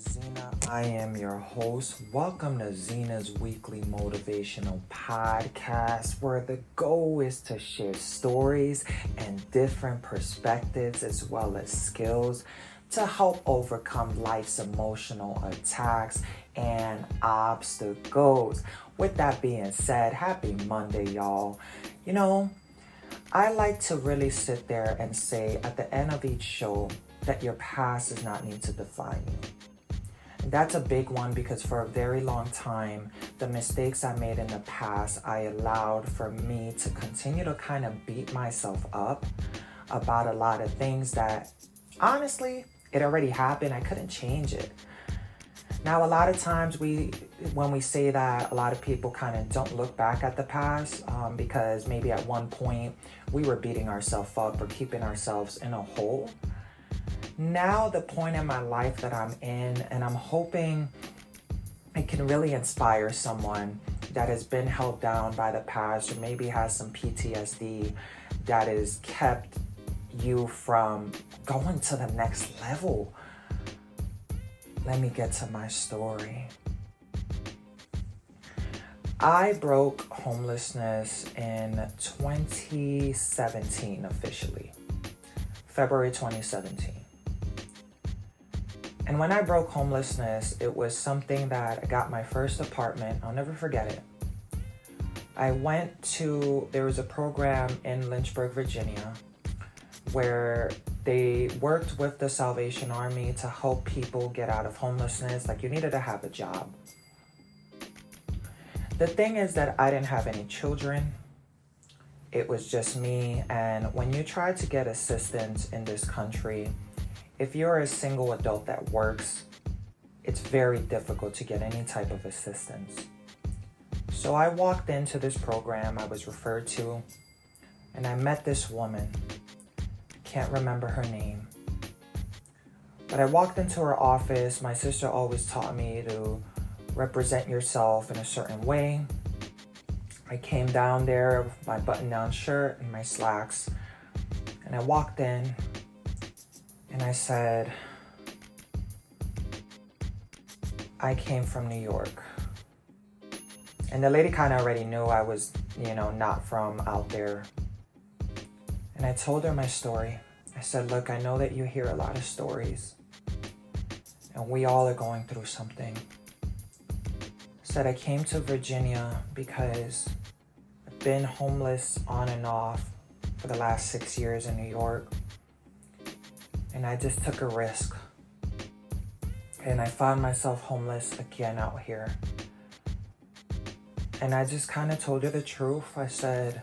Zena. I am your host. Welcome to Zena's weekly motivational podcast, where the goal is to share stories and different perspectives as well as skills to help overcome life's emotional attacks and obstacles. With that being said, happy Monday, y'all. You know, I like to really sit there and say at the end of each show, that your past does not need to define you. That's a big one because for a very long time, the mistakes I made in the past, I allowed for me to continue to kind of beat myself up about a lot of things that honestly, it already happened. I couldn't change it. Now, a lot of times we, when we say that, a lot of people kind of don't look back at the past um, because maybe at one point we were beating ourselves up or keeping ourselves in a hole now the point in my life that I'm in, and I'm hoping it can really inspire someone that has been held down by the past or maybe has some PTSD that has kept you from going to the next level. Let me get to my story. I broke homelessness in 2017 officially, February 2017. And when I broke homelessness, it was something that I got my first apartment. I'll never forget it. I went to, there was a program in Lynchburg, Virginia, where they worked with the Salvation Army to help people get out of homelessness. Like, you needed to have a job. The thing is that I didn't have any children. It was just me. And when you try to get assistance in this country, if you're a single adult that works, it's very difficult to get any type of assistance. So I walked into this program I was referred to, and I met this woman. Can't remember her name. But I walked into her office. My sister always taught me to represent yourself in a certain way. I came down there with my button down shirt and my slacks, and I walked in and I said, I came from New York. And the lady kind of already knew I was, you know, not from out there. And I told her my story. I said, Look, I know that you hear a lot of stories, and we all are going through something. I said, I came to Virginia because I've been homeless on and off for the last six years in New York and I just took a risk. And I found myself homeless again out here. And I just kind of told her the truth. I said,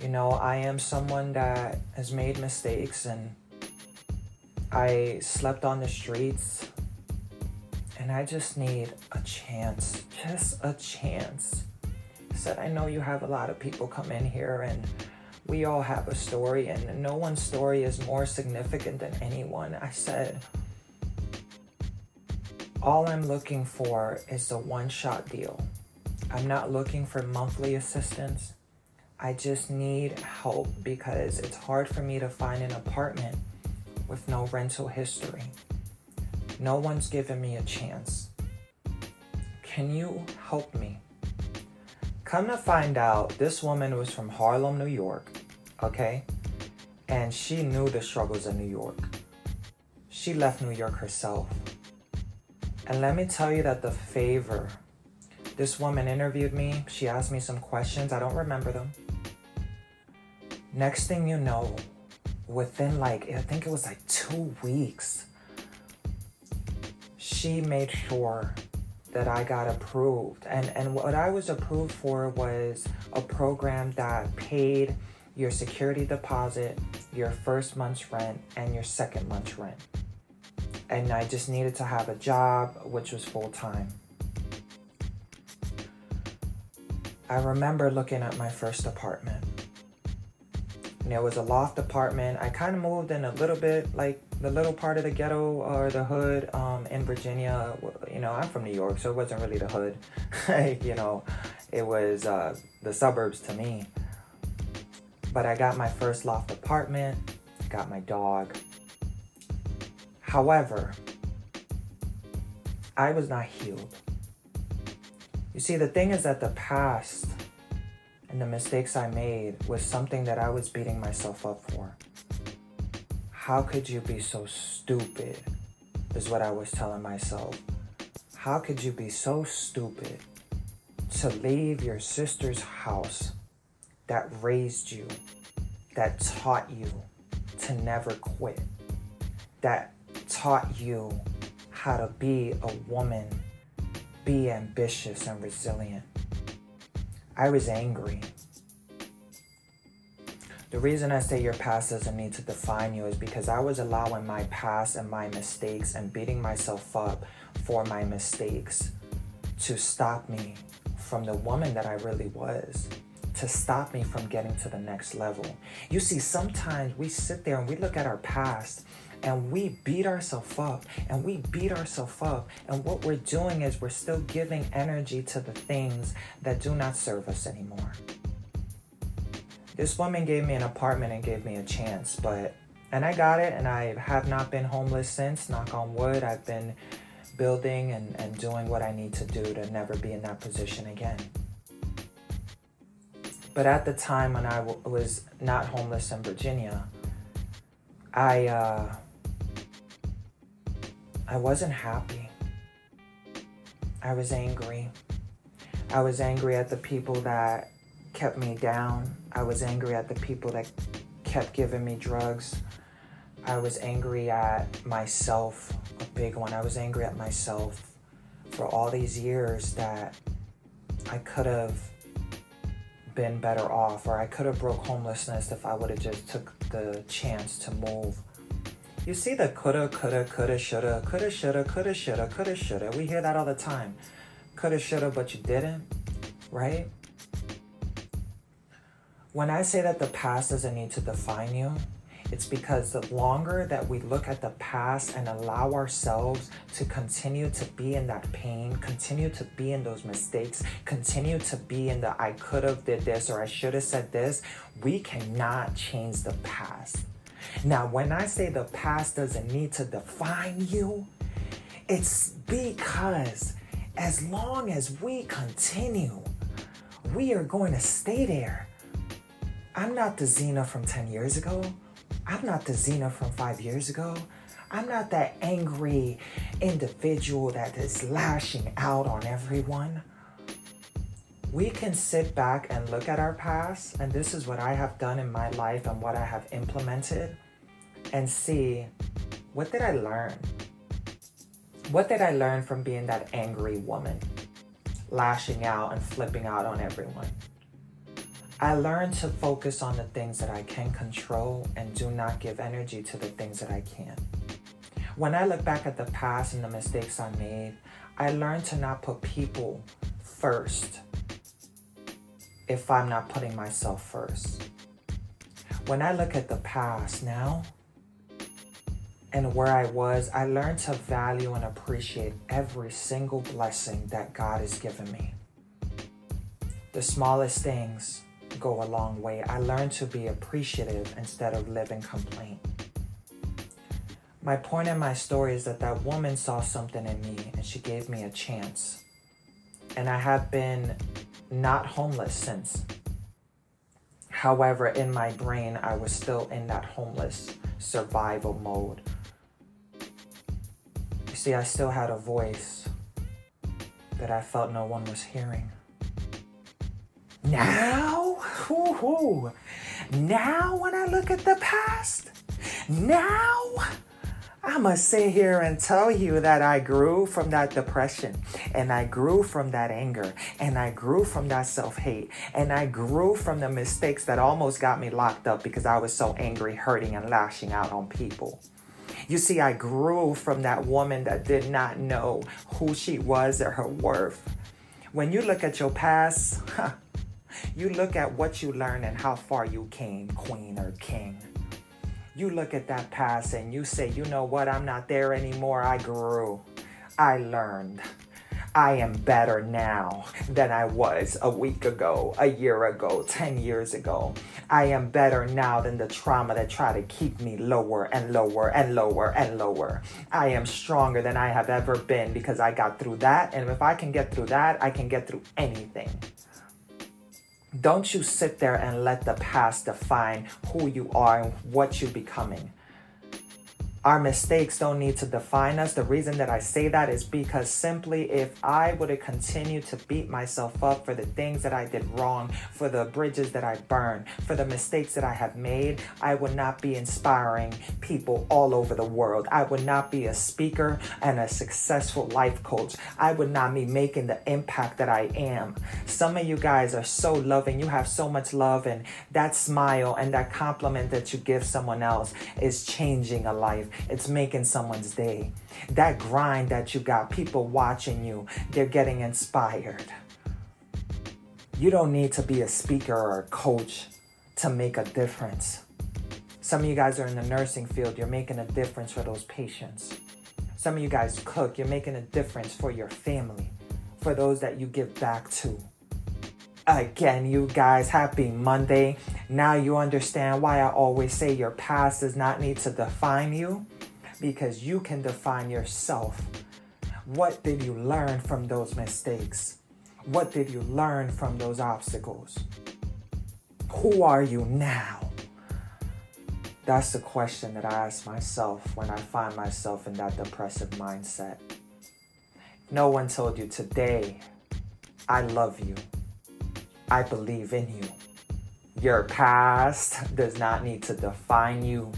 you know, I am someone that has made mistakes and I slept on the streets and I just need a chance, just a chance. I said, I know you have a lot of people come in here and we all have a story, and no one's story is more significant than anyone. I said, all I'm looking for is a one shot deal. I'm not looking for monthly assistance. I just need help because it's hard for me to find an apartment with no rental history. No one's given me a chance. Can you help me? Come to find out, this woman was from Harlem, New York okay? And she knew the struggles of New York. She left New York herself. And let me tell you that the favor, this woman interviewed me. She asked me some questions. I don't remember them. Next thing you know, within like, I think it was like two weeks, she made sure that I got approved. And, and what I was approved for was a program that paid your security deposit, your first month's rent, and your second month's rent. And I just needed to have a job, which was full time. I remember looking at my first apartment. And it was a loft apartment. I kind of moved in a little bit, like the little part of the ghetto or the hood um, in Virginia. You know, I'm from New York, so it wasn't really the hood. you know, it was uh, the suburbs to me. But I got my first loft apartment, got my dog. However, I was not healed. You see, the thing is that the past and the mistakes I made was something that I was beating myself up for. How could you be so stupid? Is what I was telling myself. How could you be so stupid to leave your sister's house that raised you, that taught you to never quit, that taught you how to be a woman, be ambitious and resilient? I was angry. The reason I say your past doesn't need to define you is because I was allowing my past and my mistakes and beating myself up for my mistakes to stop me from the woman that I really was, to stop me from getting to the next level. You see, sometimes we sit there and we look at our past and we beat ourselves up and we beat ourselves up. And what we're doing is we're still giving energy to the things that do not serve us anymore. This woman gave me an apartment and gave me a chance, but, and I got it, and I have not been homeless since, knock on wood. I've been building and, and doing what I need to do to never be in that position again. But at the time when I w- was not homeless in Virginia, I, uh, I wasn't happy. I was angry. I was angry at the people that kept me down. I was angry at the people that kept giving me drugs. I was angry at myself, a big one. I was angry at myself for all these years that I could have been better off or I could have broke homelessness if I would have just took the chance to move you see the coulda, coulda, coulda, shoulda, coulda, shoulda, coulda, shoulda, coulda, shoulda. We hear that all the time. Coulda, shoulda, but you didn't, right? When I say that the past doesn't need to define you, it's because the longer that we look at the past and allow ourselves to continue to be in that pain, continue to be in those mistakes, continue to be in the I could have did this or I should have said this, we cannot change the past. Now, when I say the past doesn't need to define you, it's because as long as we continue, we are going to stay there. I'm not the Xena from 10 years ago. I'm not the Xena from five years ago. I'm not that angry individual that is lashing out on everyone. We can sit back and look at our past, and this is what I have done in my life and what I have implemented and see what did I learn? What did I learn from being that angry woman, lashing out and flipping out on everyone? I learned to focus on the things that I can control and do not give energy to the things that I can't. When I look back at the past and the mistakes I made, I learned to not put people first if I'm not putting myself first. When I look at the past now, and where I was, I learned to value and appreciate every single blessing that God has given me. The smallest things go a long way. I learned to be appreciative instead of live in complaint. My point in my story is that that woman saw something in me and she gave me a chance. And I have been not homeless since. However, in my brain, I was still in that homeless survival mode You see, I still had a voice that I felt no one was hearing. Now, whoo now when I look at the past, now I must sit here and tell you that I grew from that depression and I grew from that anger and I grew from that self hate and I grew from the mistakes that almost got me locked up because I was so angry, hurting, and lashing out on people. You see, I grew from that woman that did not know who she was or her worth. When you look at your past, you look at what you learned and how far you came, queen or king. You look at that past and you say, you know what, I'm not there anymore. I grew. I learned. I am better now than I was a week ago, a year ago, 10 years ago. I am better now than the trauma that tried to keep me lower and lower and lower and lower. I am stronger than I have ever been because I got through that. And if I can get through that, I can get through anything. Don't you sit there and let the past define who you are and what you're becoming. Our mistakes don't need to define us. The reason that I say that is because simply if I would have continued to beat myself up for the things that I did wrong, for the bridges that I burned, for the mistakes that I have made, I would not be inspiring people all over the world. I would not be a speaker and a successful life coach. I would not be making the impact that I am. Some of you guys are so loving. You have so much love, and that smile and that compliment that you give someone else is changing a life it's making someone's day. That grind that you got, people watching you, they're getting inspired. You don't need to be a speaker or a coach to make a difference. Some of you guys are in the nursing field, you're making a difference for those patients. Some of you guys cook, you're making a difference for your family, for those that you give back to. Again, you guys, happy Monday. Now you understand why I always say your past does not need to define you because you can define yourself. What did you learn from those mistakes? What did you learn from those obstacles? Who are you now? That's the question that I ask myself when I find myself in that depressive mindset. No one told you today, I love you. I believe in you. Your past does not need to define you,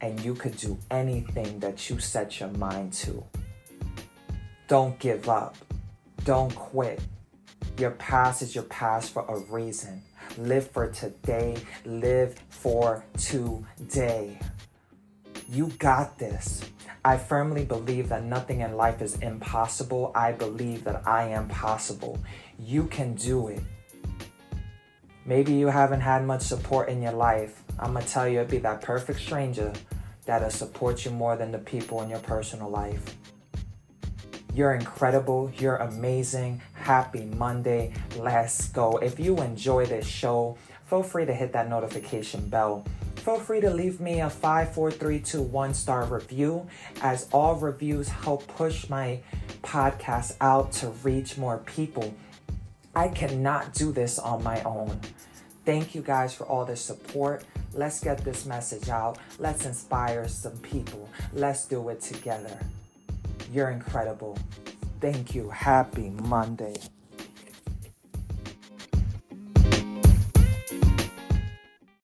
and you could do anything that you set your mind to. Don't give up. Don't quit. Your past is your past for a reason. Live for today. Live for today. You got this. I firmly believe that nothing in life is impossible. I believe that I am possible. You can do it. Maybe you haven't had much support in your life. I'm gonna tell you, it'd be that perfect stranger that'll support you more than the people in your personal life. You're incredible. You're amazing. Happy Monday. Let's go. If you enjoy this show, feel free to hit that notification bell. Feel free to leave me a 5, 4, 3, 2, 1 star review, as all reviews help push my podcast out to reach more people. I cannot do this on my own. Thank you guys for all the support. Let's get this message out. Let's inspire some people. Let's do it together. You're incredible. Thank you. Happy Monday.